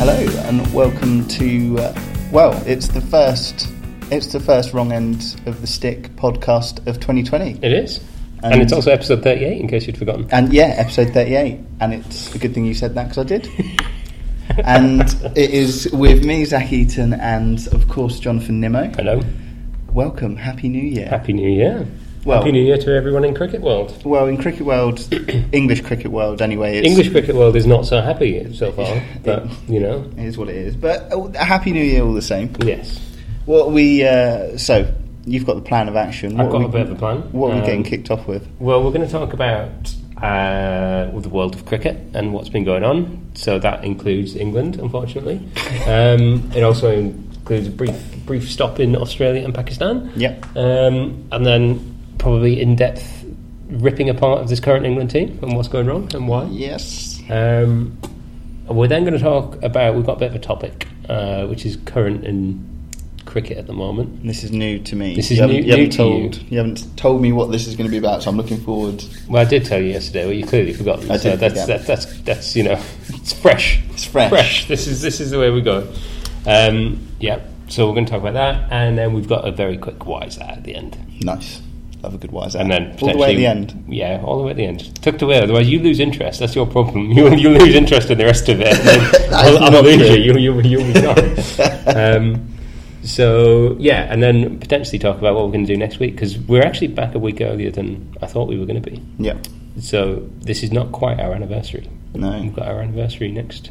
Hello and welcome to uh, well, it's the first it's the first wrong end of the stick podcast of 2020. It is. And, And- it's also episode 38, in case you'd forgotten. And yeah, episode 38 and it's a good thing you said that cuz I did. and it is with me Zach Eaton and of course Jonathan Nimmo. Hello. Welcome, happy new year. Happy New Year. Well- Happy New Year to everyone in cricket world. Well, in cricket world, English cricket world anyway, English cricket world is not so happy so far, but, you know, it is what it is. But uh, a happy new year all the same. yes. What we uh, so you've got the plan of action. I've What got are a we- bit of a plan. What are we Um, getting kicked off with? Well, we're going to talk about uh, the world of cricket and what's been going on. So that includes England, unfortunately. um, it also includes a brief brief stop in Australia and Pakistan. Yep. Um, and then probably in depth ripping apart of this current England team and what's going wrong and why. Yes. Um, we're then going to talk about. We've got a bit of a topic, uh, which is current in cricket at the moment. This is new to me. This is you haven't, new- you new to told you. you haven't told me what this is going to be about, so I'm looking forward. Well, I did tell you yesterday, but you clearly forgot. I so did that's, forget. that, that's that's you know, it's fresh. It's fresh. Fresh. This is this is the way we go. Um, yeah. So we're going to talk about that, and then we've got a very quick wise at the end, Nice. Love a good wise and then all the way at the end. Yeah, all the way at the end, tucked away. Otherwise, you lose interest. That's your problem. You you lose interest in the rest of it. I'll, I'll not lose you. You you you'll be gone. um, so yeah, and then potentially talk about what we're going to do next week because we're actually back a week earlier than I thought we were going to be. Yeah. So this is not quite our anniversary. No. We've got our anniversary next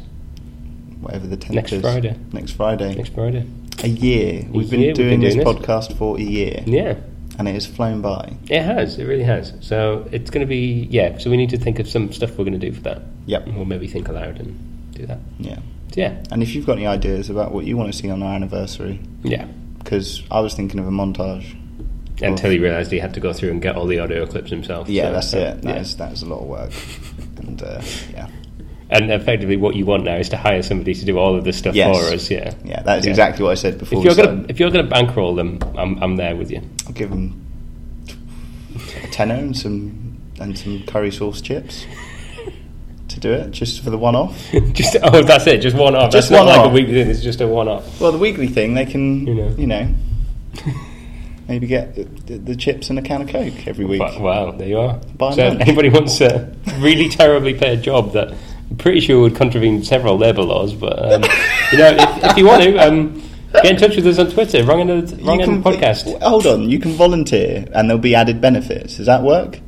Whatever the tenth Next is. Friday. Next Friday. next Friday. A year. We've been year we've doing this doing this. podcast for a year, Yeah, and it has flown by. it has. It really has. So it's going to be yeah. So we need to think of some stuff we're going to do for that. Yep. We'll maybe think aloud and do that. Yeah. So yeah, And if you've got any ideas about what you want to see on our anniversary, yeah. because I was thinking of a montage. Until he realised he had to go through and get all the audio clips himself. Yeah, So, that's uh, it. That yeah. is that is a lot of work. And uh, yeah, And effectively, what you want now is to hire somebody to do all of this stuff Yes. for us. Yeah. yeah, that is Yeah. exactly what I said before. If you're if you're gonna bankroll them, I'm I'm there with you. I'll give them a tenner and some and some curry sauce chips to do it, just for the one-off. just oh, that's it. Just one off. Just That's not one like a weekly thing. It's just a one off. Well, the weekly thing, they can, You you know. know, maybe get the, the, the chips and a can of Coke every week. Wow, wow, there you are. Buy so, anybody wants a really terribly paid job that I'm pretty sure would contravene several labour laws, but um, you know, if, if you want to, um, get in touch with us on Twitter. Wrong end, You wrong end podcast. Hold on, you can volunteer, and there'll be added benefits. Does that work?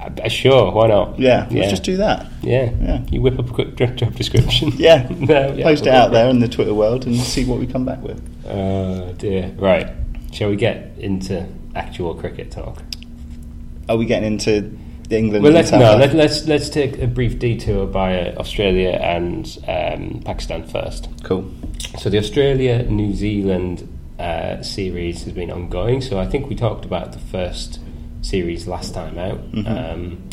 Uh, sure, why not? Yeah, yeah. let's just do that. Yeah. Yeah. You whip up a quick job description. Yeah, No, yeah, post it out there in the Twitter world and see what we come back with. Oh dear. Right. Shall we get into actual cricket talk? Are we getting into England? Well, let's no. Let, let's let's take a brief detour by uh, Australia and um, Pakistan first. Cool. So the Australia New Zealand uh, series has been ongoing. So I think we talked about the first series last time out. Um,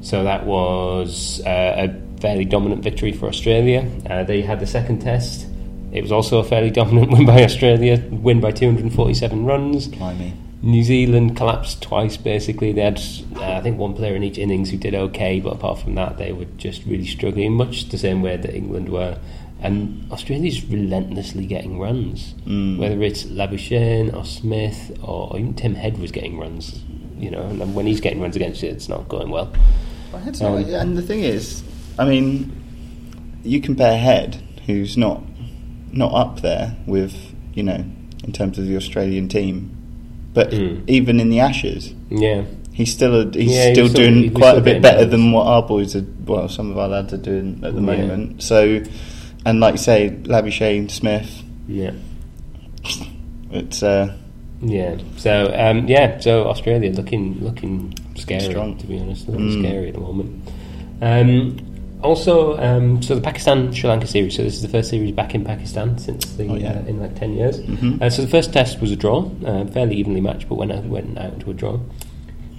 so that was uh, a fairly dominant victory for Australia. Uh, they had the second test. It was also a fairly dominant win by Australia, win by 247 runs. Blimey. New Zealand collapsed twice. Basically, they had uh, I think one player in each innings who did okay, but apart from that, they were just really struggling, much the same way that England were. And Australia's relentlessly getting runs, whether it's Labuschagne or Smith or even Tim Head was getting runs. You know, and when he's getting runs against you, it's not going well. It's not- and the thing is, I mean, you compare Head, who's not not up there with you know in terms of the Australian team, but Mm. even in the Ashes, Yeah, he's still a, he's Yeah, still doing was quite still a bit better than what our boys are. Well, some of our lads are doing at the Yeah. moment. So, and like you say, Labuschagne, Smith, yeah. it's uh, Yeah. So um, yeah. So Australia looking looking scary Strong. to be honest. Looking Mm. scary at the moment. Um, also, um, so the Pakistan Sri Lanka series. So this is the first series back in Pakistan since the Oh, yeah. uh, in like ten years. Mhm. Uh, so the first test was a draw, uh, fairly evenly matched, but went out, went out to a draw.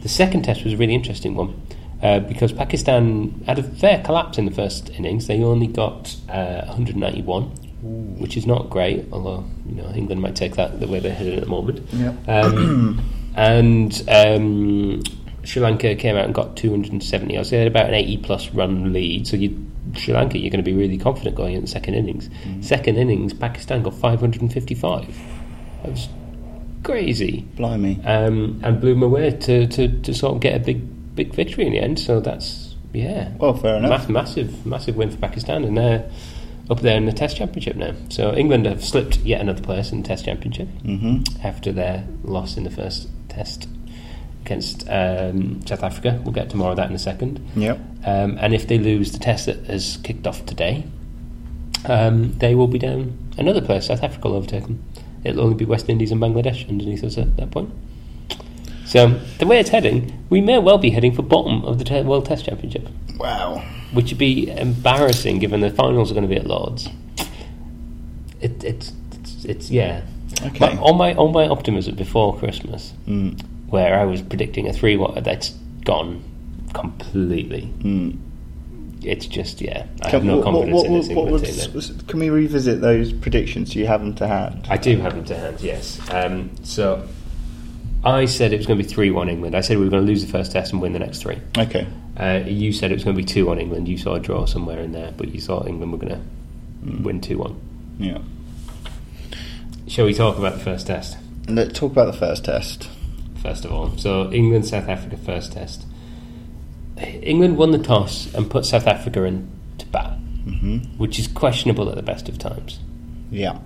The second test was a really interesting one. Uh, because Pakistan had a fair collapse in the first innings, they only got uh, 191, which is not great. Although you know England might take that the way they're headed at the moment. Yep. Um, and um, Sri Lanka came out and got 270. I was had about an 80 plus run lead. So you, Sri Lanka, you're going to be really confident going in the second innings. Second innings, Pakistan got 555. That was crazy. blimey. Um, and blew them away to, to, to sort of get a big big victory in the end. So that's yeah. Well, fair enough. Ma- massive massive win for Pakistan, and they're up there in the Test Championship now. So England have slipped yet another place in the Test Championship hmm after their loss in the first Test against um, South Africa. We'll get to more of that in a second. Yep. Um, and if they lose the Test that has kicked off today, um, they will be down another place. South Africa will overtake them. It'll only be West Indies and Bangladesh underneath us at that point. So the way it's heading, we may well be heading for bottom of the te- World Test Championship, Wow. which would be embarrassing given the finals are going to be at Lords. It, it's, it's it's yeah. Okay. My, all my all my optimism before Christmas, Mm. Where I was predicting a three one, that's gone completely. Mm. It's just yeah. I have no what- confidence what- in this what- what England was- team. can we revisit those predictions? Do you have them to hand? I do have them to hand, yes. Um, so I said it was going to be 3 1 England. I said we were going to lose the first test and win the next three. Okay. Uh, you said it was going to be 2 1 England. You saw a draw somewhere in there, but you thought England were going to win 2 1. Yeah. Shall we talk about the first test, Let's talk about the first test. First of all? So, England South Africa first test. England won the toss and put South Africa in to bat, hmm which is questionable at the best of times. Yeah.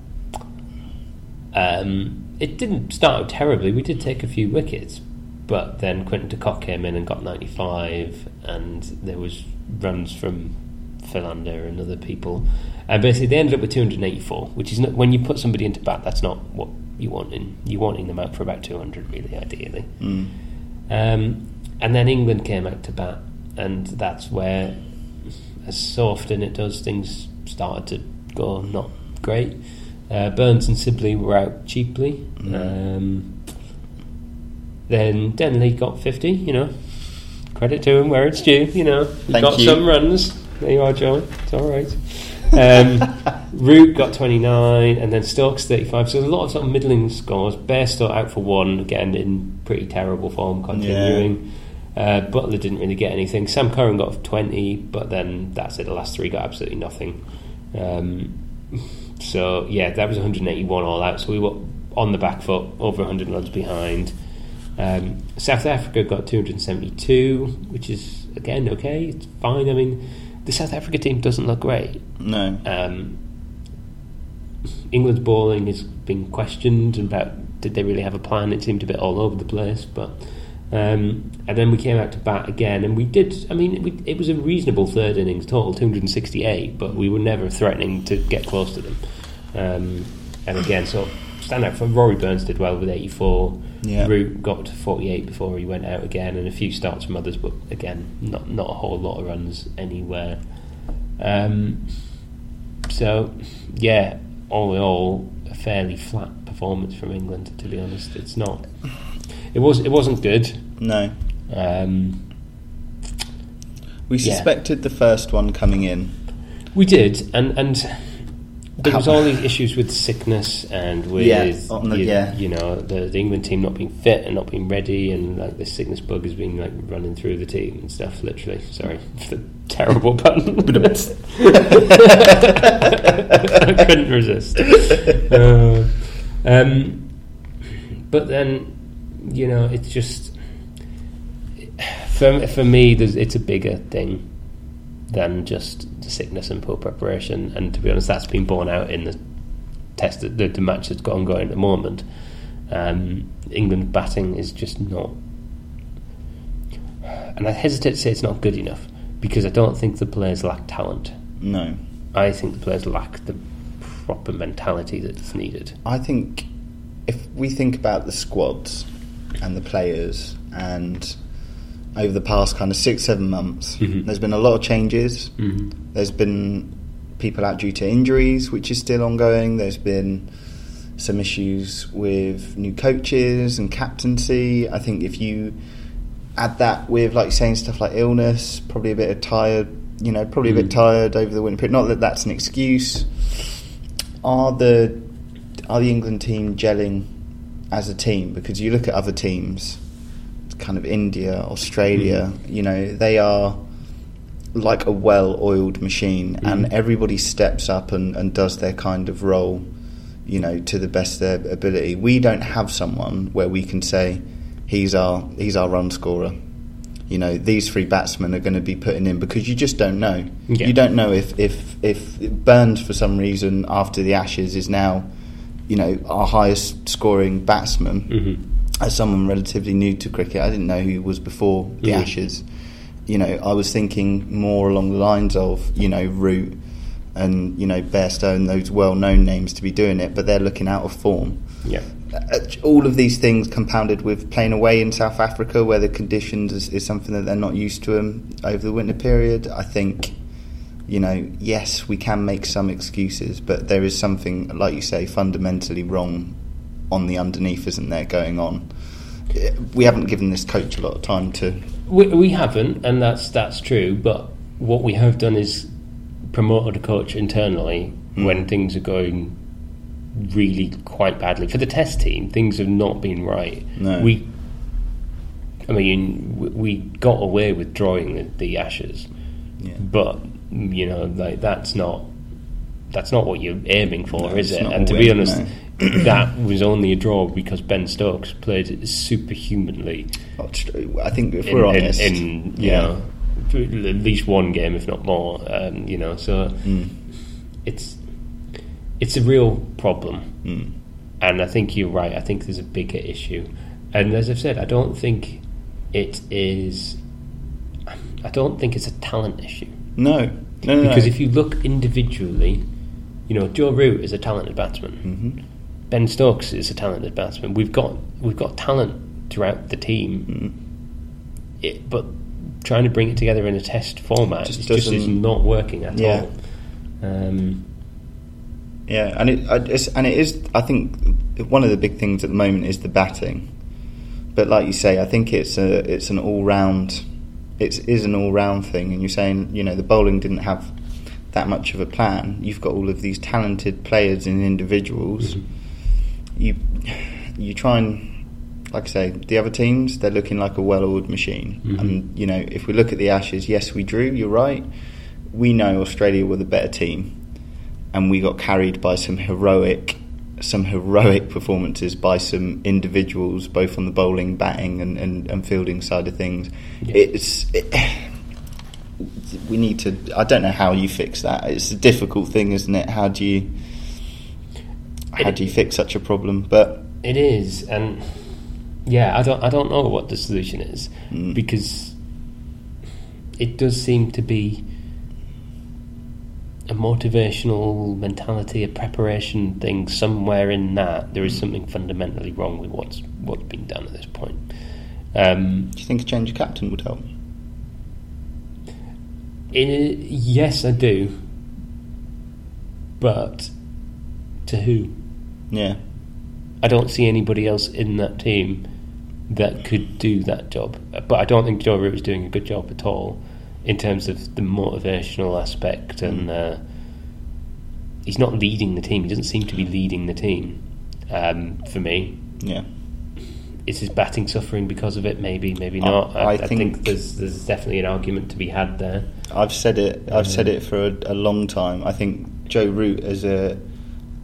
Um, it didn't start out terribly. We did take a few wickets, but then Quinton de Kock came in and got 95, and there was runs from Philander and other people. And basically, they ended up with 284, which is not, when you put somebody into bat, that's not what you want. In you wanting them out for about 200, really, ideally. Mm. Um, and then England came out to bat, and that's where, as so often it does, things started to go not great. Uh, Burns and Sibley were out cheaply. Um, then Denley got 50, you know. Credit to him where it's due, you know. He Thank got you. some runs. There you are, Joe. It's all right. Um, Root got 29, and then Stokes 35. So there's a lot of sort of middling scores. Bairstow out for one, again in pretty terrible form, continuing. Uh, Buttler didn't really get anything. Sam Curran got 20, but then that's it. The last three got absolutely nothing. Um, so yeah, that was 181 all out. So we were on the back foot, over 100 runs behind. Um, South Africa got 272, which is again okay. It's fine. I mean, the South Africa team doesn't look great. No. Um, England's bowling has been questioned about did they really have a plan? It seemed a bit all over the place, but um, and then we came out to bat again, and we did. I mean, we, it was a reasonable third innings total, 268, but we were never threatening to get close to them. Um, and again, so stand out for Rory Burns did well with 84. Yeah. Root got to 48 before he went out again, and a few starts from others, but again, not not a whole lot of runs anywhere. Um, so, yeah, all in all, a fairly flat performance from England. To be honest, it's not. It was. It wasn't good. No. Um, We Yeah. suspected the first one coming in. we did, and and There was all these issues with sickness and with Yeah, the- you, yeah. you know the, the England team not being fit and not being ready, and like the sickness bug has been like running through the team and stuff. Literally, sorry, for the terrible pun. I couldn't resist. Uh, um, but then, you know, it's just for for me. There's, it's a bigger thing than just the sickness and poor preparation. And to be honest, that's been borne out in the test, the, the match that's got ongoing at the moment. Um, England batting is just not, and I hesitate to say it's not good enough because I don't think the players lack talent. No, I think the players lack the proper mentality that's needed. I think if we think about the squads and the players and over the past kind of six, seven months, mm-hmm. there's been a lot of changes. Mm-hmm. There's been people out due to injuries, which is still ongoing. There's been some issues with new coaches and captaincy. I think if you add that with, like saying, stuff like illness, probably a bit of tired, you know, probably a bit mm. tired over the winter period. Not that that's an excuse. Are the are the England team gelling as a team? Because you look at other teams, kind of India, Australia, mm-hmm. you know, they are like a well-oiled machine, mm-hmm. and everybody steps up and, and does their kind of role, you know, to the best of their ability. We don't have someone where we can say he's our he's our run scorer. You know, these three batsmen are going to be putting in because you just don't know. Yeah. You don't know if if if Burns for some reason after the Ashes is now, you know, our highest scoring batsman. Mm-hmm. As someone relatively new to cricket, I didn't know who he was before the Yeah. Ashes. You know, I was thinking more along the lines of you know Root and you know Bairstow, those well-known names to be doing it, but they're looking out of form Yeah. uh, all of these things compounded with playing away in South Africa, where the conditions is, is something that they're not used to um, over the winter period. I think, you know, yes, we can make some excuses, but there is something, like you say, fundamentally wrong on the underneath, isn't there, going on? We haven't given this coach a lot of time to. We, we haven't, and that's that's true. But what we have done is promoted a coach internally hmm. when things are going really quite badly for the test team. Things have not been right. No. We, I mean, we, we got away with drawing the, the Ashes, Yeah. but you know, like that's not that's not what you're aiming for, No, is it? And to be win, honest, that was only a draw because Ben Stokes played superhumanly I think if we're in- honest, in, you yeah. know at least one game, if not more. Um, you know, so Mm. it's it's a real problem, Mm. and I think you're right. I think there's a bigger issue, and as I've said, I don't think it is. I don't think it's a talent issue no, no, no, because no. if you look individually, you know, Joe Root is a talented batsman. Mm-hmm. Ben Stokes is a talented batsman. We've got we've got talent throughout the team, Mm-hmm. it, but trying to bring it together in a test format Just just, is doesn't- working at Yeah. all. Um, Yeah, and it it's, and it is. I think one of the big things at the moment is the batting. But like you say, I think it's a it's an all round. It is an all round thing, and you're saying you know the bowling didn't have that much of a plan. You've got all of these talented players and individuals. Mm-hmm. You you try and like I say, the other teams they're looking like a well-oiled machine. Mm-hmm. And you know, if we look at the Ashes, yes, we drew. You're right. We know Australia were the better team and we got carried by some heroic some heroic performances by some individuals both on the bowling batting and, and, and fielding side of things it's it, we need to I don't know how you fix that it's a difficult thing isn't it how do you how do you fix such a problem but it is, and yeah, I don't I don't know what the solution is Mm. because it does seem to be a motivational mentality, a preparation thing somewhere in that. There is something fundamentally wrong with what's what's been done at this point. Um, do you think a change of captain would help in, yes, I do, but to who? yeah I don't see anybody else in that team that could do that job. But I don't think Joe Root is doing a good job at all in terms of the motivational aspect and uh, he's not leading the team. He doesn't seem to be leading the team. Um, for me, Yeah. Is his batting suffering because of it? Maybe, maybe not. I I, I think, think- there's there's definitely an argument to be had there. I've said it. I've said um, it for a, a long time. I think Joe Root as a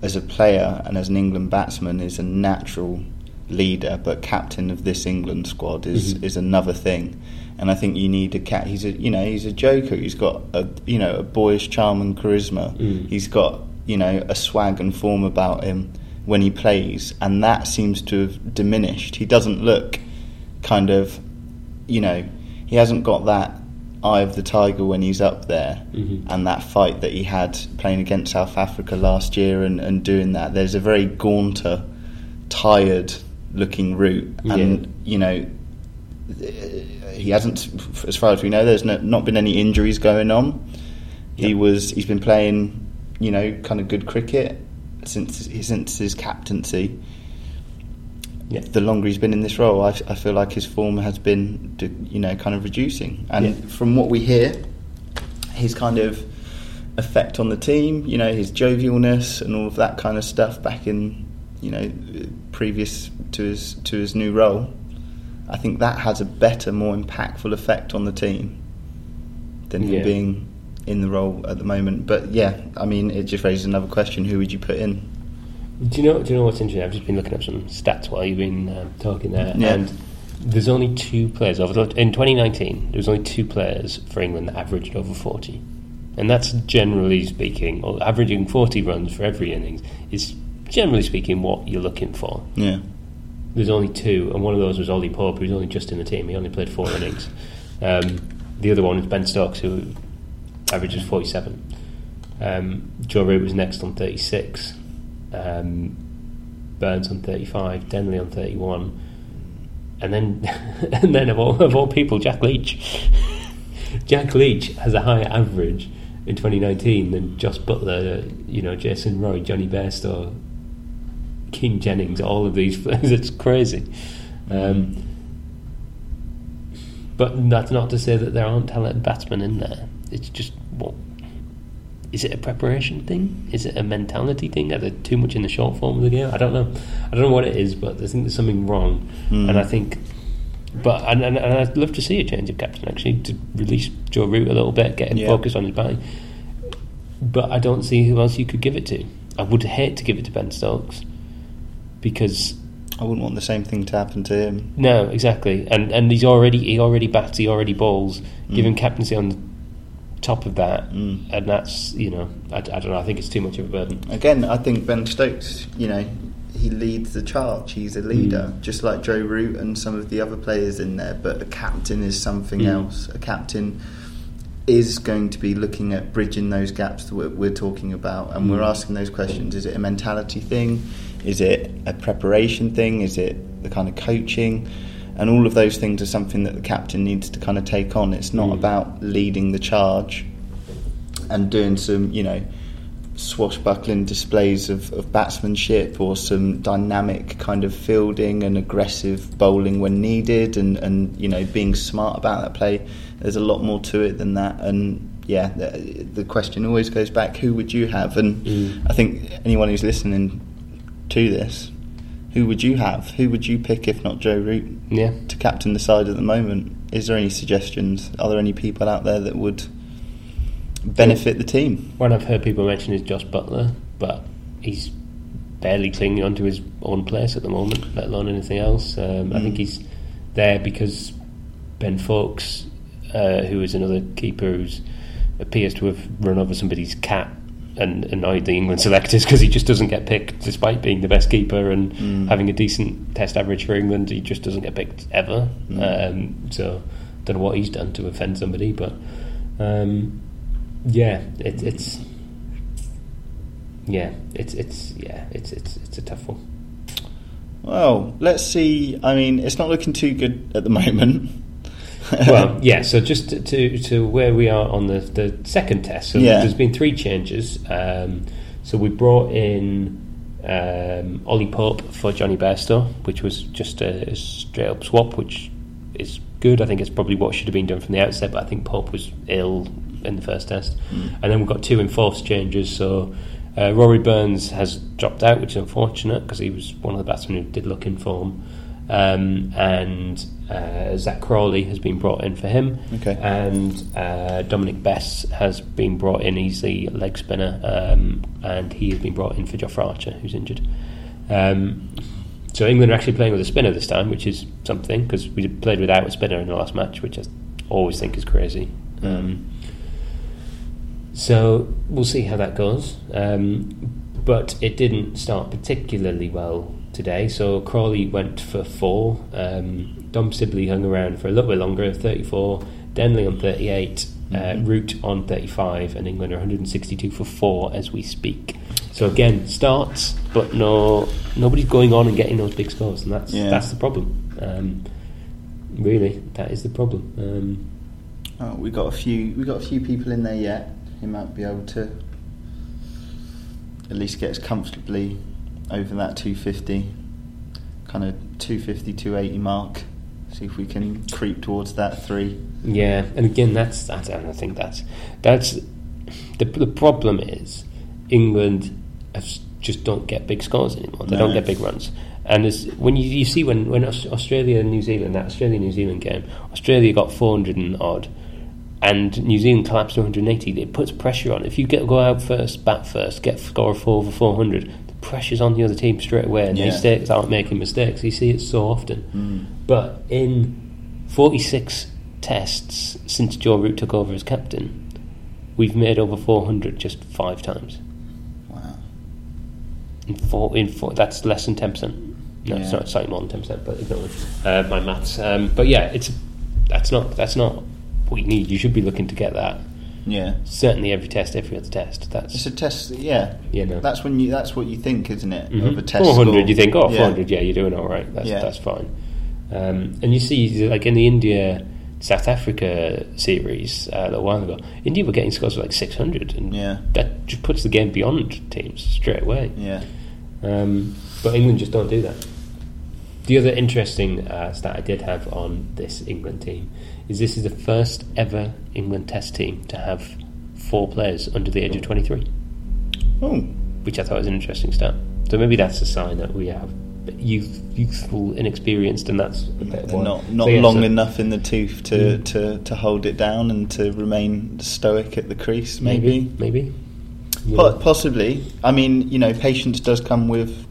as a player and as an England batsman is a natural leader, but captain of this England squad is mm-hmm. is another thing. And I think you need a cat. He's a you know he's a joker. He's got a you know a boyish charm and charisma. Mm. He's got you know a swag and form about him when he plays, and that seems to have diminished. He doesn't look kind of you know, he hasn't got that eye of the tiger when he's up there mm-hmm. and that fight that he had playing against South Africa last year and, and doing that. There's a very gaunter, tired looking Root. And, Yeah. you know, he hasn't, as far as we know, there's no, not been any injuries going on. He was, he's been playing, you know, kind of good cricket since since his captaincy Yeah. the longer he's been in this role, I, I feel like his form has been, you know, kind of reducing. And Yeah. from what we hear, his kind of effect on the team, you know, his jovialness and all of that kind of stuff back in, you know, previous to his to his new role, I think that has a better, more impactful effect on the team than him being in the role at the moment. But yeah, I mean, it just raises another question: Who would you put in? Do you know? Do you know what's interesting? I've just been looking up some stats while you've been um, talking there, Yeah. and there's only two players over the- in 2019. There was only two players for England that averaged over 40, and that's generally speaking, or averaging 40 runs for every innings is generally speaking what you're looking for. Yeah, There's only two, and one of those was Ollie Pope, who's only just in the team. He only played four innings. Um, the other one is Ben Stokes, who averages 47. Um, Joe Root was next on 36. Um, Burns on 35. Denley on 31. And then, and then of all, of all people, Jack Leach. Jack Leach has a higher average in 2019 than Jos Buttler, you know, Jason Roy, Jonny Bairstow, Keaton Jennings, all of these players. It's crazy. Um, but that's not to say that there aren't talented batsmen in there. It's just what is it a preparation thing? Is it a mentality thing? Are there too much in the short form of the game? I don't know. I don't know what it is, but I think there's something wrong. And I think, but and, and, and I'd love to see a change of captain actually to release Joe Root a little bit, get him Yeah. focused on his batting. But I don't see who else you could give it to. I would hate to give it to Ben Stokes because I wouldn't want the same thing to happen to him. no, exactly, and and he's already he already bats, he already bowls. Give Mm. him captaincy on the top of that, mm. and that's you know I, I don't know. I think it's too much of a burden. Again, I think Ben Stokes, you know, he leads the charge. He's a leader, mm. just like Joe Root and some of the other players in there. But a captain is something mm. else. A captain is going to be looking at bridging those gaps that we're, we're talking about, and we're asking those questions. Is it a mentality thing? Is it a preparation thing? Is it the kind of coaching? And all of those things are something that the captain needs to kind of take on. It's not hmm. about leading the charge and doing some, you know, swashbuckling displays of, of batsmanship or some dynamic kind of fielding and aggressive bowling when needed and, and you know being smart about that play. There's a lot more to it than that. And yeah the, the question always goes back who would you have? And hmm. I think anyone who's listening to this who would you have? Who would you pick if not Joe Root? Yeah, to captain the side at the moment is there any suggestions? Are there any people out there that would benefit the team? One I've heard people mention is Jos Buttler, but he's barely clinging onto his own place at the moment, let alone anything else. Um, I think he's there because Ben Foakes, uh, who is another keeper who's appears to have run over somebody's cat and annoyed the England selectors because he just doesn't get picked despite being the best keeper and having a decent test average for England. He just doesn't get picked ever. Um, so don't know what he's done to offend somebody, but um, yeah, it, it's yeah, it's it's yeah, it's it's it's a tough one. Well, let's see. I mean, it's not looking too good at the moment. well, yeah. So just to, to to where we are on the the second test. So Yeah. there's been three changes. Um, so we brought in um, Ollie Pope for Jonny Bairstow, which was just a, straight up swap, which is good. I think it's probably what should have been done from the outset, but I think Pope was ill in the first test. And then we've got two enforced changes. So Uh, Rory Burns has dropped out, which is unfortunate because he was one of the batsmen who did look in form. Um, and uh, Zak Crawley has been brought in for him. Okay. And uh, Dominic Bess has been brought in. He's the leg spinner, um, and he has been brought in for Jofra Archer, who's injured. Um, so England are actually playing with a spinner this time, which is something because we played without a spinner in the last match, which I always think is crazy. Um, so we'll see how that goes. Um, but it didn't start particularly well today. So Crawley went for four. Um, Dom Sibley hung around for a little bit longer, 34. Denley on 38. Uh, Root on 35. And England are 162 for four as we speak. So again, starts, but no, nobody's going on and getting those big scores, and that's Yeah. that's the problem. Um, really, that is the problem. Um, Oh, we got a few. We got a few people in there yet. He might be able to at least get us comfortably over that 250, kind of 250, 280 mark. See if we can creep towards that three. Yeah, and again, that's that's. And I think that's that's the the problem is England just don't get big scores anymore. They don't get big runs. And as, when you, you see when when Australia and New Zealand that Australia New Zealand game, Australia got four hundred and odd, and New Zealand collapsed to one hundred and eighty. It puts pressure on. If you get go out first, bat first, get score of four over four hundred, the pressure's on the other team straight away, and Yeah. they stay, start making mistakes. You see it so often. But in 46 tests since Joe Root took over as captain, we've made over 400 just five times. Wow. In four, in four, that's less than 10%. No, it's not slightly more than 10%, but ignore uh, my maths. Um, but yeah, it's that's not that's not what you need. You should be looking to get that. Yeah. Certainly every test, every other test. That's It's a test. Yeah. Yeah, no. That's when you. That's what you think, isn't it? Mhm. Of a test 400, score. you think, oh, Yeah. 400, yeah, you're doing all right. That's, Yeah. that's fine. Um, and you see, like in the India South Africa series uh, a little while ago, India were getting scores of like 600, and Yeah. that just puts the game beyond teams straight away. Yeah. Um, but England just don't do that. The other interesting uh, stat I did have on this England team is this is the first ever England Test team to have four players under the age of 23 Oh. which I thought was an interesting stat. So maybe that's a sign that we have youth, youthful, inexperienced, and that's a bit. Not not So, yeah, long so- enough in the tooth to, Mm. to, to hold it down and to remain stoic at the crease. Maybe. maybe. You Po- possibly. I mean, you know, patience does come with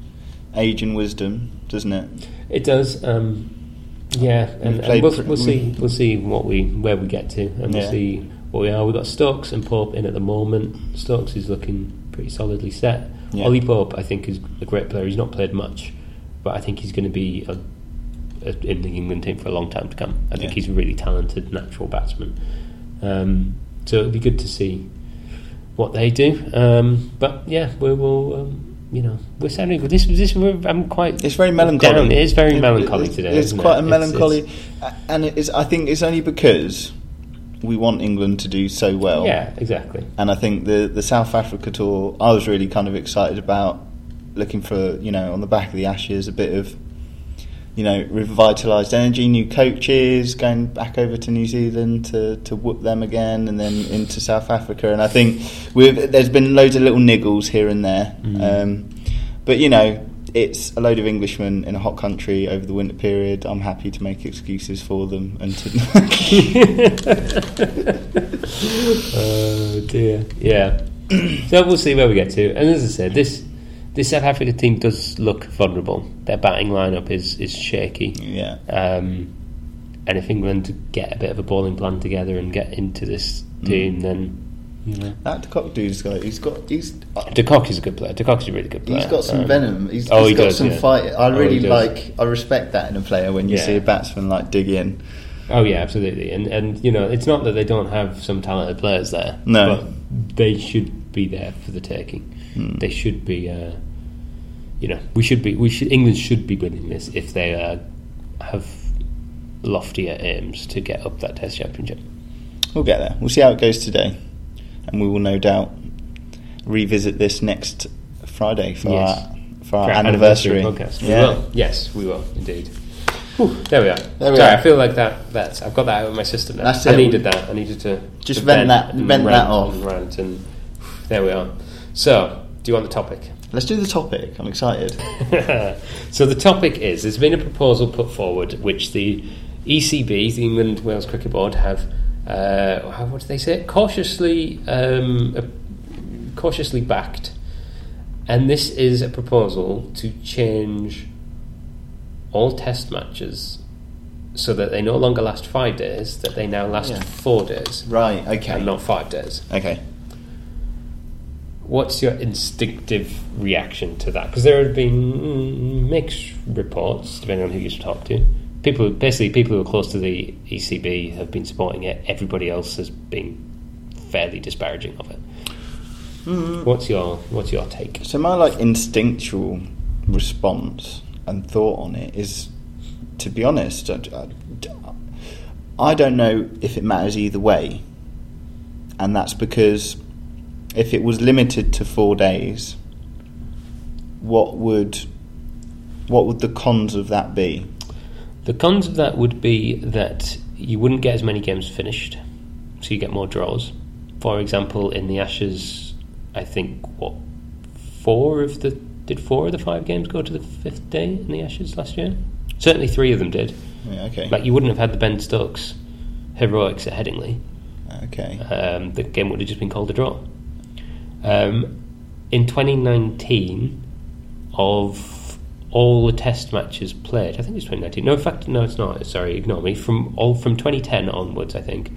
age and wisdom, doesn't it? It does. Um, yeah, and, and we'll, we'll see. We'll see what we where we get to, and we'll see what we are. We've got Stokes and Pope in at the moment. Stokes is looking pretty solidly set. Yeah. Ollie Pope, I think, is a great player. He's not played much, but I think he's going to be a, a, in the England team for a long time to come. I think Yeah. he's a really talented natural batsman. Um, so it'll be good to see what they do. Um, but yeah, we will. Um, you know, we're sounding this. This we're, I'm quite. It's very melancholy. down. It is very It- melancholy it's- today. It's quite it? a melancholy, it's- a- and it is. I think it's only because we want England to do so well. yeah, exactly. And I think the the South Africa tour, I was really kind of excited about, looking for you know on the back of the Ashes a bit of, you know, revitalised energy, new coaches, going back over to New Zealand to to whoop them again, and then into South Africa. And I think we've there's been loads of little niggles here and there, um, but you know. It's a load of Englishmen in a hot country over the winter period. I'm happy to make excuses for them and to. Oh dear. Yeah. so we'll see where we get to. And as I said, this this South Africa team does look vulnerable. Their batting lineup is is shaky. yeah. Um, and if England get a bit of a bowling plan together and get into this Mm. team, then you know. That De Kock dude's got. He's got. He's. De Kock is a good player. De Kock's a really good player. He's got some Um, venom. He's, oh, he's he got does, some yeah. fight. I Oh, really does. like. I respect that in a player when you Yeah. see a batsman like dig in. Oh yeah, absolutely. And and you know, it's not that they don't have some talented players there. No. but they should be there for the taking. Hmm. They should be. Uh, you know, we should be. We should. England should be winning this if they uh, have loftier aims to get up that Test Championship. We'll get there. We'll see how it goes today, and we will no doubt revisit this next Friday for Yes. our for our, For our anniversary. podcast. We Yeah. will. Yes, we will indeed. Whew, there we are. There we Sorry, are. I feel like that. That's I've got that out of my system now. That's I it. needed that. I needed to Just to vent that- vent that off. And rant and there we are. So Do you want the topic? Let's do the topic. I'm excited. so the topic is: there's been a proposal put forward which the ECB, the England Wales Cricket Board, have uh, how what do they say? Cautiously, um, cautiously backed, and this is a proposal to change all Test matches so that they no longer last five days; that they now last Yeah. four days, right. Okay. and not five days. Okay. What's your instinctive reaction to that? Because there have been mm, mixed reports, depending on who you talk to. People, basically, people who are close to the ECB have been supporting it. Everybody else has been fairly disparaging of it. What's your What's your take? So my like instinctual response and thought on it is, to be honest, I, I- I don't know if it matters either way, and that's because if it was limited to four days, what would what would the cons of that be? The cons of that would be that you wouldn't get as many games finished, so you get more draws. For example, in the Ashes, I think what four of the did four of the five games go to the fifth day in the Ashes last year? Certainly, three of them did. Yeah, okay, Like you wouldn't have had the Ben Stokes heroics at Headingley. okay, Um, the game would have just been called a draw. Um, in 2019, of all the Test matches played, I think it's 2019. No, in fact, no, it's not. Sorry, ignore me. From all from 2010 onwards, I think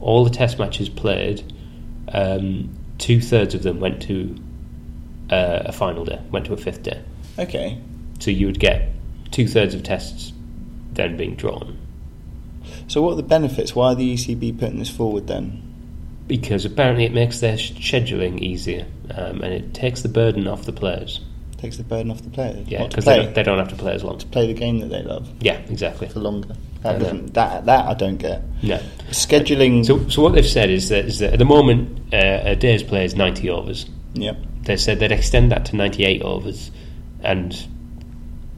all the Test matches played, um, two thirds of them went to uh, a final day, went to a fifth day. okay. So you would get two thirds of tests then being drawn. So what are the benefits? Why are the ECB putting this forward then? Because apparently it makes their scheduling easier um, and it takes the burden off the players. Takes the burden off the players. Yeah, because they they don't have to play as long. To play the game that they love Yeah, exactly. for longer. That doesn't, that that I don't get. No. Scheduling. So, so what they've said is that, is that at the moment uh, a day's play is 90 overs. Yep. They said they'd extend that to 98 overs and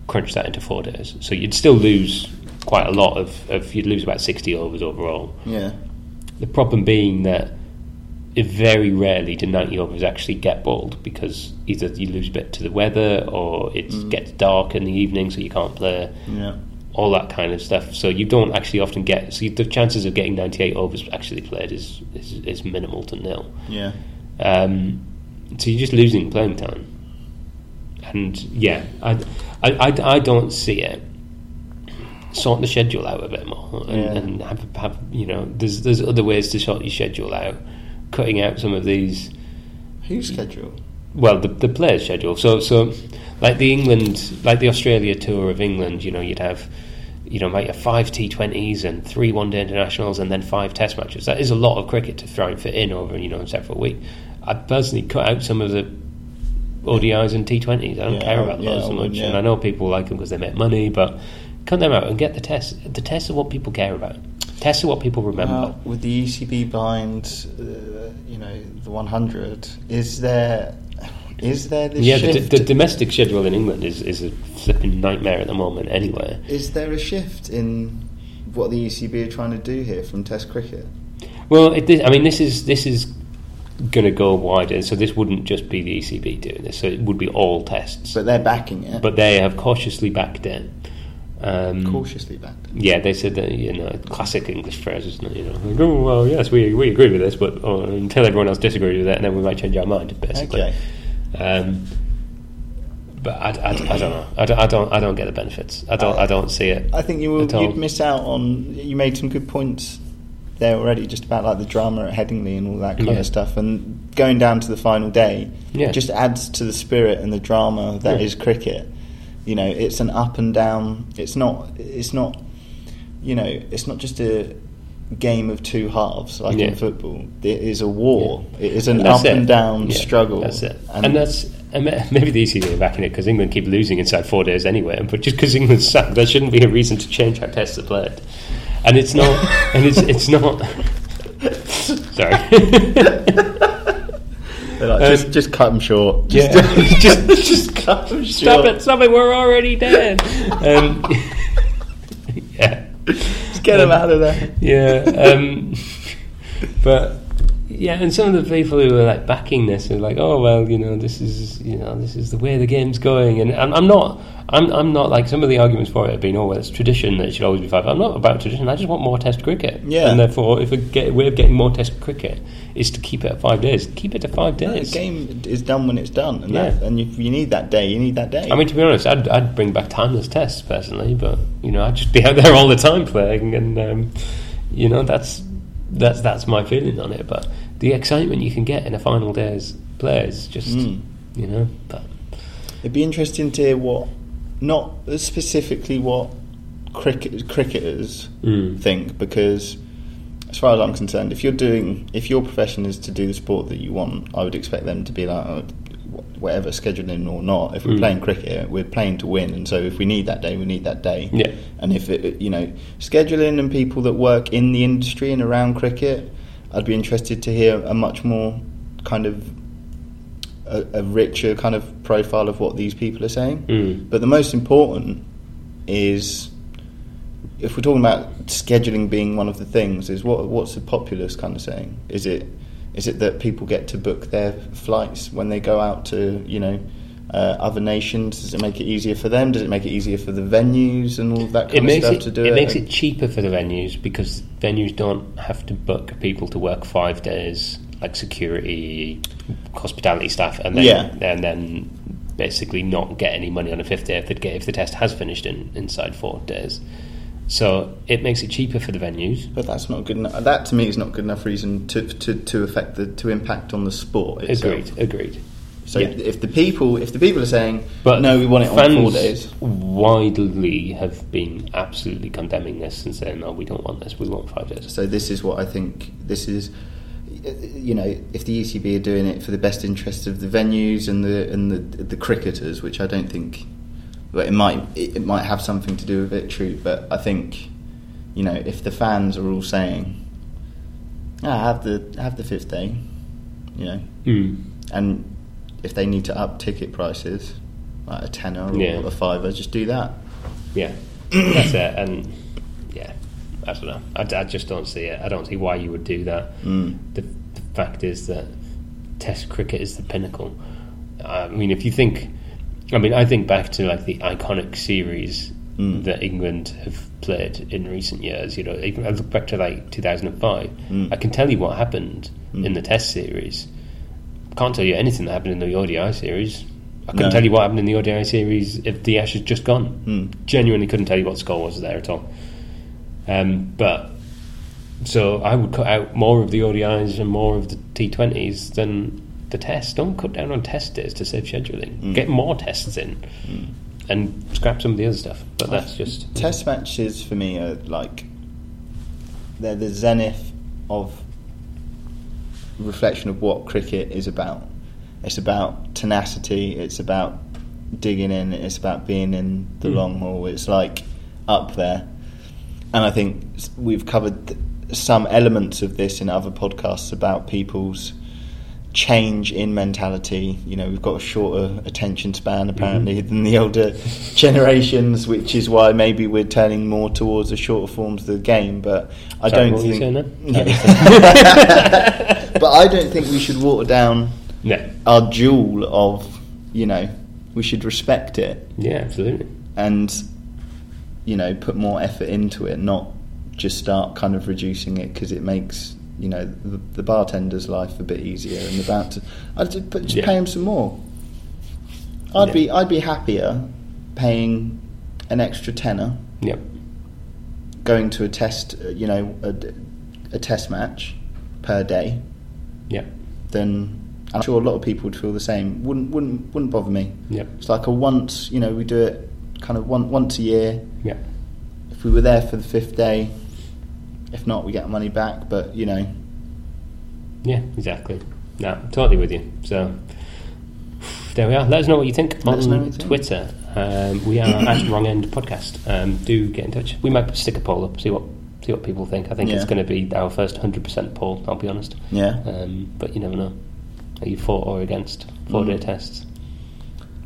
crunch that into four days. So you'd still lose quite a lot of, of you'd lose about 60 overs overall. Yeah. The problem being that very rarely do 90 overs actually get bowled because either you lose a bit to the weather or it gets dark in the evening so you can't play, Yeah. all that kind of stuff. So you don't actually often get, so the chances of getting 98 overs actually played is, is, is minimal to nil. Yeah. Um, so you're just losing playing time. And yeah, I, I, I, I don't see it. Sort the schedule out a bit more, and, Yeah. and have, have you know, there's there's other ways to sort your schedule out, cutting out some of these. Whose schedule? Well, the the players' schedule. So so, like the England, like the Australia tour of England, you know, you'd have. You know, might have five T20s and three one-day internationals, and then five Test matches. That is a lot of cricket to try and fit in over, you know, a separate week. I personally cut out some of the ODIs and T20s. I don't Yeah, care about those I so much, yeah. and I know people like them because they make money. But cut them out and get the tests. The tests are what people care about. Tests are what people remember. Uh, with the ECB behind, uh, you know, the 100, is there is there this yeah, the, shift? the domestic schedule in England is, is a flipping nightmare at the moment. Anyway, is there a shift in what the ECB are trying to do here from Test cricket? well, it, I mean, this is this is going to go wider. So this wouldn't just be the ECB doing this. So it would be all tests. But they're backing it. But they have cautiously backed it. Um, cautiously backed. Yeah, they said that you know classic English phrase, isn't it? You know, like, oh well, yes, we we agree with this, but oh, until everyone else disagrees with it, and then we might change our mind, basically. Okay. Um, but I, I, I don't know. I don't, I don't I don't get the benefits. I don't I don't see it. I think you will. You'd miss out on. You made some good points there already, just about like the drama at Headingley and all that kind Yeah. of stuff. And going down to the final day, Yeah. just adds to the spirit and the drama that is Yeah. cricket. You know, it's an up and down. It's not. It's not. You know, it's not just a game of two halves like Yeah. in football. It is a war. It is an up it. and down Yeah, struggle. That's it. And, that's and ma- maybe the easy way of backing it because England keep losing inside four days anyway. But just because England suck, there shouldn't be a reason to change how tests are played. And it's not. and it's it's not. Sorry. Like, just, just cut them short. Just, Um, Yeah. just, just cut them short. Stop it! Stop it! We're already dead. Um, yeah, Just get them out of there. yeah. Um, but Yeah, and some of the people who were like backing this are like, oh well, you know, this is you know this is the way the game's going, and I'm, I'm not, I'm, I'm not like some of the arguments for it have been, oh well, it's tradition that it should always be five. I'm not about tradition. I just want more Test cricket. Yeah. and therefore, if a get, way of getting more Test cricket is to keep it at five days, keep it to five days. No, the game is done when it's done, and Yeah. that, and if you need that day, you need that day. I mean, to be honest, I'd, I'd bring back timeless tests personally, but you know, I'd just be out there all the time playing, and um, you know, that's that's that's my feeling on it. But the excitement you can get in a final day's play is just, Mm. you know, but It'd be interesting to hear what, not specifically what cricket, cricketers Mm. think, because as far as I'm concerned, if you're doing, if your profession is to do the sport that you want, I would expect them to be like, oh, whatever, scheduling or not. If we're Mm. playing cricket, we're playing to win, and so if we need that day, we need that day. Yeah. And if it, you know, scheduling and people that work in the industry and around cricket, I'd be interested to hear a much more kind of a, a richer kind of profile of what these people are saying. Mm. But the most important is if we're talking about scheduling being one of the things, is what what's the populace kind of saying? Is it is it that people get to book their flights when they go out to you know uh, other nations? Does it make it easier for them? Does it make it easier for the venues and all that kind it of stuff it, to do it it? makes it cheaper for the venues because venues don't have to book people to work five days, like security, hospitality staff, and then Yeah. and then basically not get any money on the fifth day if, get, if the test has finished in inside four days. So it makes it cheaper for the venues. But that's not good enough. That to me is not good enough reason to to, to affect the to impact on the sport itself. Agreed, agreed. So Yeah. if the people if the people are saying But no, we want it on four days. widely have been absolutely condemning this and saying, no, we don't want this, we want five days. So this is what I think. This is, you know, if the ECB are doing it for the best interest of the venues and the and the the cricketers, which I don't think, but it might it, it might have something to do with it. True, but I think, you know, if the fans are all saying, ah, have the have the fifth day, you know, Mm. and if they need to up ticket prices, like a tenner or Yeah. a fiver, just do that. Yeah, that's it. And yeah, I don't know. I, I just don't see it. I don't see why you would do that. Mm. The, the fact is that Test cricket is the pinnacle. I mean, if you think, I mean, I think back to like the iconic series Mm. that England have played in recent years. You know, even I look back to like 2005. Mm. I can tell you what happened in the Test series. Can't tell you anything that happened in the ODI series. I couldn't No. tell you what happened in the ODI series if the Ash had just gone. Mm. Genuinely couldn't tell you what score was there at all. Um, but so I would cut out more of the ODIs and more of the T20s than the tests. Don't cut down on test days to save scheduling. Mm. Get more tests in and scrap some of the other stuff. But that's just Test matches for me are like they're the zenith of reflection of what cricket is about. It's about tenacity. It's about digging in. It's about being in the Mm. long haul. It's like up there, and I think we've covered some elements of this in other podcasts about people's change in mentality. You know, we've got a shorter attention span apparently than the older generations, which is why maybe we're turning more towards the shorter forms of the game. But I Sorry, don't what were you think. saying there? Yeah. but I don't think we should water down no. our jewel of, you know, we should respect it Yeah, absolutely. and, you know, put more effort into it, not just start kind of reducing it because it makes, you know, the, the bartender's life a bit easier and the bouncer. I'd just, but just Yeah. pay him some more. I'd Yeah. be I'd be happier paying an extra tenner Yep. going to a test, you know, a, a test match per day Yep. then I'm sure a lot of people would feel the same. Wouldn't wouldn't wouldn't bother me. Yep. It's like a once, you know, we do it kind of one, once a year. Yeah. If we were there for the fifth day, if not, we get money back. But you know, Yeah, exactly. No, totally with you. So there we are. Let us know what you think Let us know what on you think. Twitter. Um, we are at Wrong End Podcast. Um, do get in touch. We might stick a poll up, see what see what people think. I think it's going to be our first hundred percent poll. I'll be honest. yeah, Um, but you never know. Are you for or against four day Mm. tests?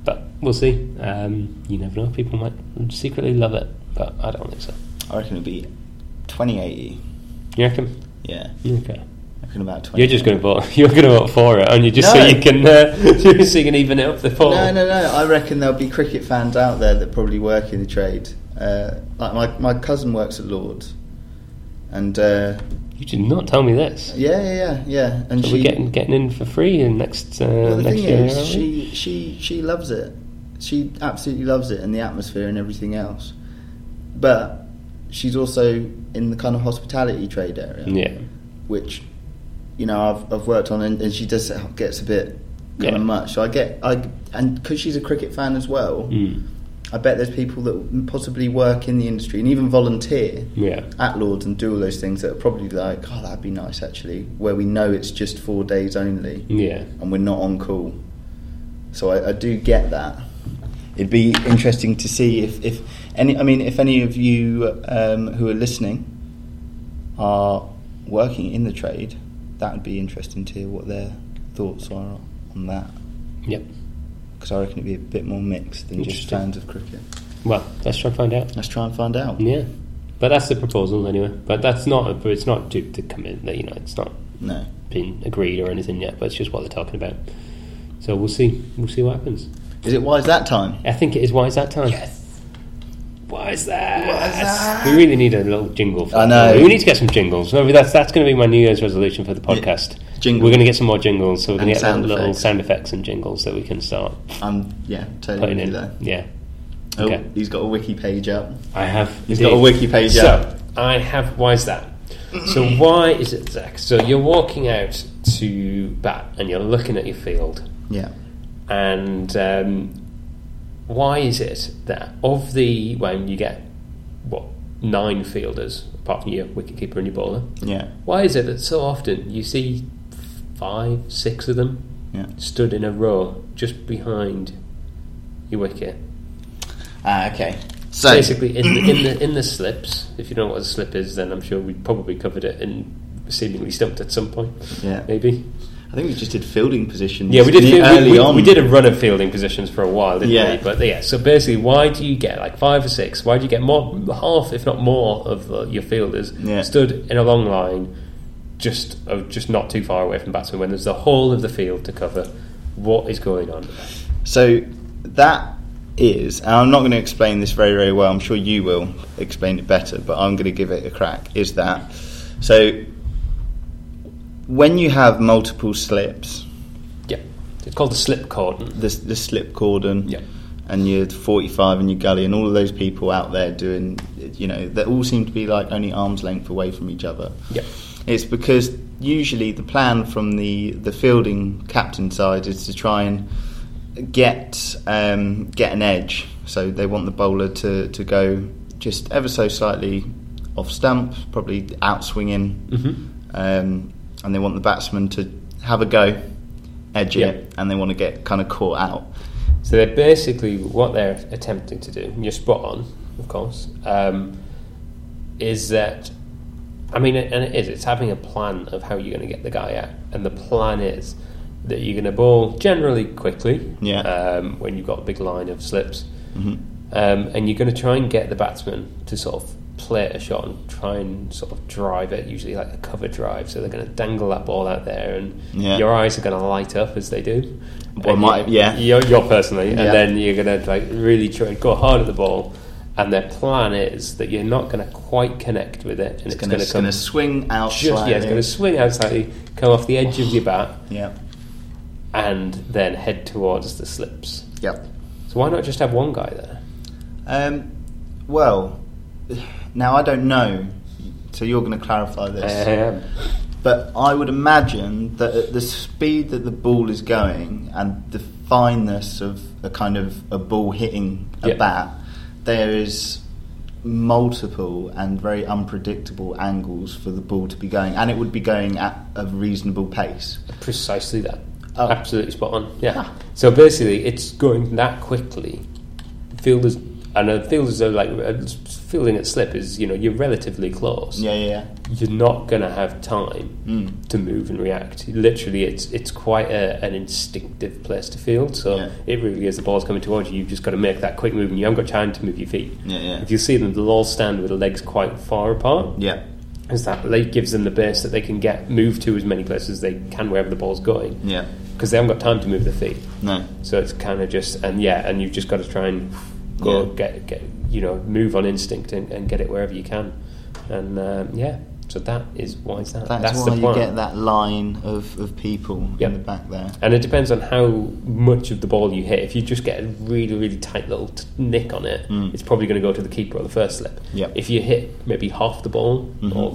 But we'll see. Um, you never know. People might secretly love it, but I don't think so. I reckon it'll be twenty eighty. You reckon? Yeah, Okay. reckon about 20. You're just going to vote. You're going to vote for it, and you just so No. you can uh, so you can even it up the poll. No, no, no. I reckon there'll be cricket fans out there that probably work in the trade. Uh, like my, my cousin works at Lord's, and uh, You did not tell me this. yeah, yeah, yeah, yeah. And So she we're getting getting in for free in next uh, well, the next thing year. is, she she she loves it. She absolutely loves it and the atmosphere and everything else. But she's also in the kind of hospitality trade area, yeah, which you know I've I've worked on, and, and she does gets a bit kind Yeah. of much. So I get I and because she's a cricket fan as well. Mm. I bet there's people that possibly work in the industry and even volunteer yeah, at Lord's and do all those things that are probably like, oh, that'd be nice actually, where we know it's just four days only yeah. and we're not on call. So I, I do get that. It'd be interesting to see if, if any. I mean, if any of you um, who are listening are working in the trade, that would be interesting to hear what their thoughts are on that. Yep. Because I reckon it'd be a bit more mixed than just Interesting. fans of cricket. Well, let's try and find out. Let's try and find out. Yeah, but that's the proposal anyway. But that's not. But it's not due to come in. You know, it's not No. been agreed or anything yet. But it's just what they're talking about. So we'll see. We'll see what happens. Is it wise that time? I think it is. wise that time? Yes. Why is that? Why is that? We really need a little jingle. For I that. know. We need to get some jingles. Maybe that's that's going to be my New Year's resolution for the podcast. jingle. We're going to get some more jingles, so we're going to get sound little effects. sound effects and jingles that we can start I'm yeah, totally putting with in. you. Yeah. Oh, Okay. he's got a wiki page up. I have. He's indeed. got a wiki page So up. I have. Why is that? So why is it, Zach? So you're walking out to bat and you're looking at your field, Yeah. and um, why is it that of the when you get what nine fielders apart from your wicketkeeper and your bowler, Yeah. why is it that so often you see five, six of them Yeah. stood in a row just behind your wicket? Ah, okay. So basically in the, in the in the slips. If you don't know what a slip is, then I'm sure we probably covered it and seemingly stumped at some point. Yeah. maybe. I think we just did fielding positions. Yeah, we did. ne- fi- we- early we, on. we did a run of fielding positions for a while, didn't Yeah. we? But yeah, so basically, why do you get like five or six? Why do you get more half, if not more, of your fielders Yeah. stood in a long line, just uh, just not too far away from batsmen when there's the whole of the field to cover? What is going on? So that is, and I'm not going to explain this very, very well. I'm sure you will explain it better, but I'm going to give it a crack. Is that so? When you have multiple slips, Yeah, it's called the slip cordon. the, the slip cordon, Yeah. And you're 45 and your gully, and all of those people out there doing, you know, they all seem to be like only arm's length away from each other. Yeah. It's because usually the plan from the, the fielding captain side is to try and get um, get an edge. So they want the bowler to, to go just ever so slightly off stump, probably outswinging, Mm-hmm. um, and they want the batsman to have a go, edge Yeah. it, and they want to get kind of caught out. So they're basically what they're attempting to do. and You're spot on, of course. Um, is that I mean, and it is. It's having a plan of how you're going to get the guy out, and the plan is that you're going to bowl generally quickly. Yeah. Um, when you've got a big line of slips, Mm-hmm. um, and you're going to try and get the batsman to sort of play a shot and try and sort of drive it, usually like a cover drive. So they're going to dangle that ball out there, and Yeah. your eyes are going to light up as they do. Well, my- yeah. you're, you're personally, Yeah. and then you're going to like really try and go hard at the ball. And their plan is that you're not going to quite connect with it, and it's, It's going to come going to swing out just yeah, it's going to swing out slightly, come off the edge of your bat, Yeah. and then head towards the slips. Yep. So why not just have one guy there? Um, well, now I don't know, so you're going to clarify this. Um, But I would imagine that at the speed that the ball is going and the fineness of a kind of a ball hitting a Yeah. bat, there is multiple and very unpredictable angles for the ball to be going, and it would be going at a reasonable pace. precisely that. Oh. Absolutely spot on. Yeah. Ah. So basically, it's going that quickly. Fielders and uh, fielders are like feeling it slip is you know you're relatively close. Yeah, yeah, yeah. You're not going to have time Mm. to move and react. Literally, it's it's quite a, an instinctive place to field. So Yeah. it really is. The ball's coming towards you. You've just got to make that quick move, and you haven't got time to move your feet. Yeah, yeah. If you see them, they'll all stand with the legs quite far apart. Yeah. is that they gives them the base that they can get move to as many places as they can wherever the ball's going Yeah. because they haven't got time to move their feet. No. So it's kind of just and yeah, and you've just got to try and go Yeah. get get you know move on instinct and, and get it wherever you can, and um, yeah. So that is why is that? That's, That's why the you get that line of, of people Yep. in the back there. And it depends on how much of the ball you hit. If you just get a really, really tight little t- nick on it, it's probably going to go to the keeper or the first slip. Mm. Yep. If you hit maybe half the ball, Mm-hmm. or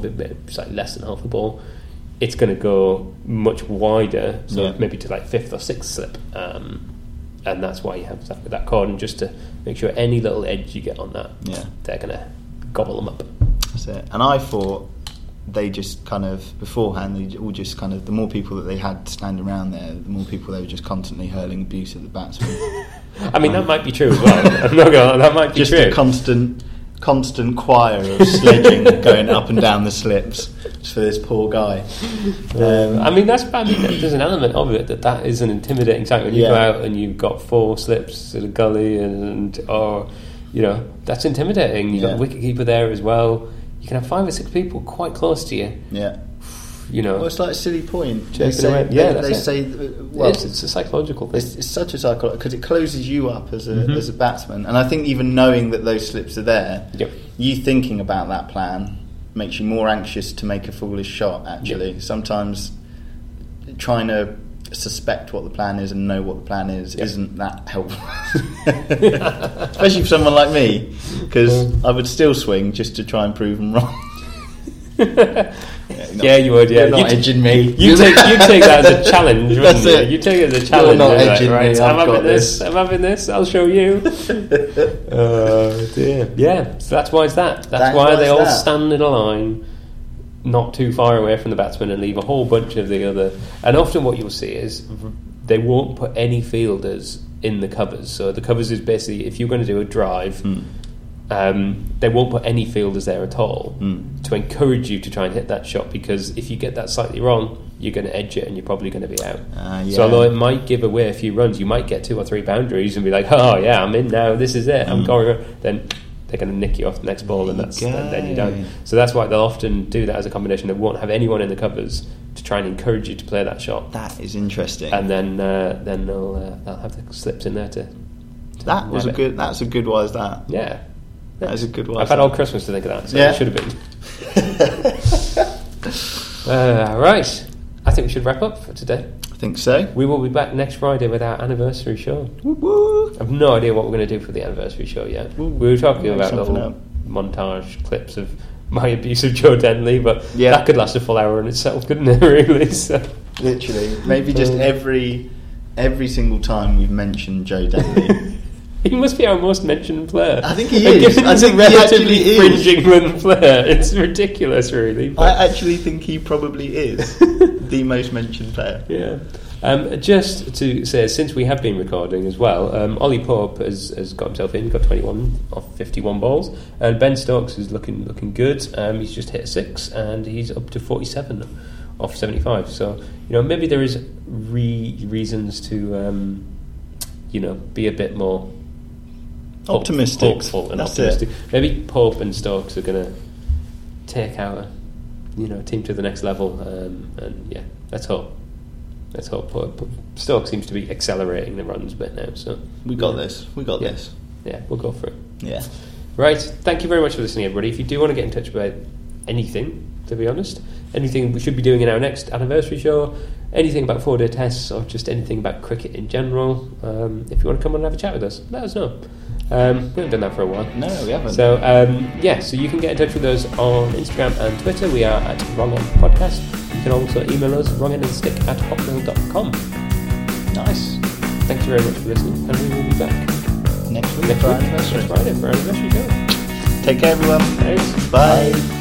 like less than half the ball, it's going to go much wider, so Yeah. maybe to like fifth or sixth slip. Um, and that's why you have that, that cordon, just to make sure any little edge you get on that, Yeah. they're going to gobble them up. That's it. And I thought they just kind of beforehand they all just kind of the more people that they had standing around there, the more people they were just constantly hurling abuse at the batsman. I mean, that um, might be true as well. I'm not gonna, that might be just true. a constant constant choir of sledging going up and down the slips for this poor guy. Um, I mean, that's I mean, there's an element of it that that is an intimidating sight when you go out and you've got four slips in a gully and or you know that's intimidating. You've got Yeah. the wicket keeper there as well. You can have five or six people quite close to you. yeah. You know, Well, it's like silly point. They say, they, Yeah, they it. say well, it's, it's a psychological thing. It's, it's such a psychological because it closes you up as a Mm-hmm. as a batsman, and I think even knowing that those slips are there, Yep. you thinking about that plan makes you more anxious to make a foolish shot. Actually, sometimes trying to suspect what the plan is and know what the plan is Yep. isn't that helpful, especially for someone like me, because I would still swing just to try and prove them wrong. Yeah, not- you would. Yeah, you're not edging me. You take you take that as a challenge, wouldn't you? it. You take it as a challenge. not You're like, edging me, right, I've I'm having this. this. I'm having this. I'll show you. oh dear. Yeah. So that's why it's that. That's That's why why they all that. stand in a line, not too far away from the batsman, and leave a whole bunch of the other. And often, what you'll see is they won't put any fielders in the covers. So the covers is basically if you're going to do a drive. Hmm. Um, they won't put any fielders there at all Hmm. to encourage you to try and hit that shot because if you get that slightly wrong, you're going to edge it and you're probably going to be out. Ah, So although it might give away a few runs, you might get two or three boundaries and be like, "Oh yeah, I'm in now. This is it. I'm going." Then they're going to nick you off the next ball, and that's you and then you're done. So that's why they'll often do that as a combination. They won't have anyone in the covers to try and encourage you to play that shot, That is interesting. and then uh, then they'll uh, they'll have the slips in there to. to that was a it. good. That's a good. Is that? Yeah. That is a good one. I've had all Christmas to think of that, so Yeah. it should have been. uh, right. I think we should wrap up for today. I think so. We will be back next Friday with our anniversary show. Woo-woo. I have no idea what we're going to do for the anniversary show yet. Ooh, we were talking make about something little up. montage clips of my abuse of Joe Denley, but Yeah. that could last a full hour in itself, couldn't it? Really? So, Literally, maybe just every every single time we've mentioned Joe Denley. he must be our most mentioned player. I think he And is. Given I he's a think relatively actually fringe. England player, it's ridiculous, really. but- I actually think he probably is the most mentioned player. Yeah. Um, just to say, since we have been recording as well, um, Ollie Pope has, has got himself in, got 21 off 51 balls, and Ben Stokes is looking looking good. Um, he's just hit a six, and he's up to 47 off 75. So, you know, maybe there is re- reasons to, um, you know, be a bit more Optimistic. hopeful and That's optimistic. it. Maybe Pope and Stokes are going to take our, you know, team to the next level, um, and yeah, let's hope. Let's hope. Pope. Stokes seems to be accelerating the runs a bit now, so We got yeah. this. We got Yeah. this. Yeah, we'll go for it. Yeah. Right. Thank you very much for listening, everybody. If you do want to get in touch about anything, to be honest, anything we should be doing in our next anniversary show, anything about four day tests, or just anything about cricket in general, um, if you want to come on and have a chat with us, let us know. Um, we haven't done that for a while. No, we haven't. So um, yeah, so you can get in touch with us on Instagram and Twitter. We are at Wrong End Podcast. You can also email us wrongendofthestick at hotmail.com. nice. Thank you very much for listening, and we will be back Next week next for our anniversary. next Friday for our anniversary show. Take care, everyone. Thanks. Bye.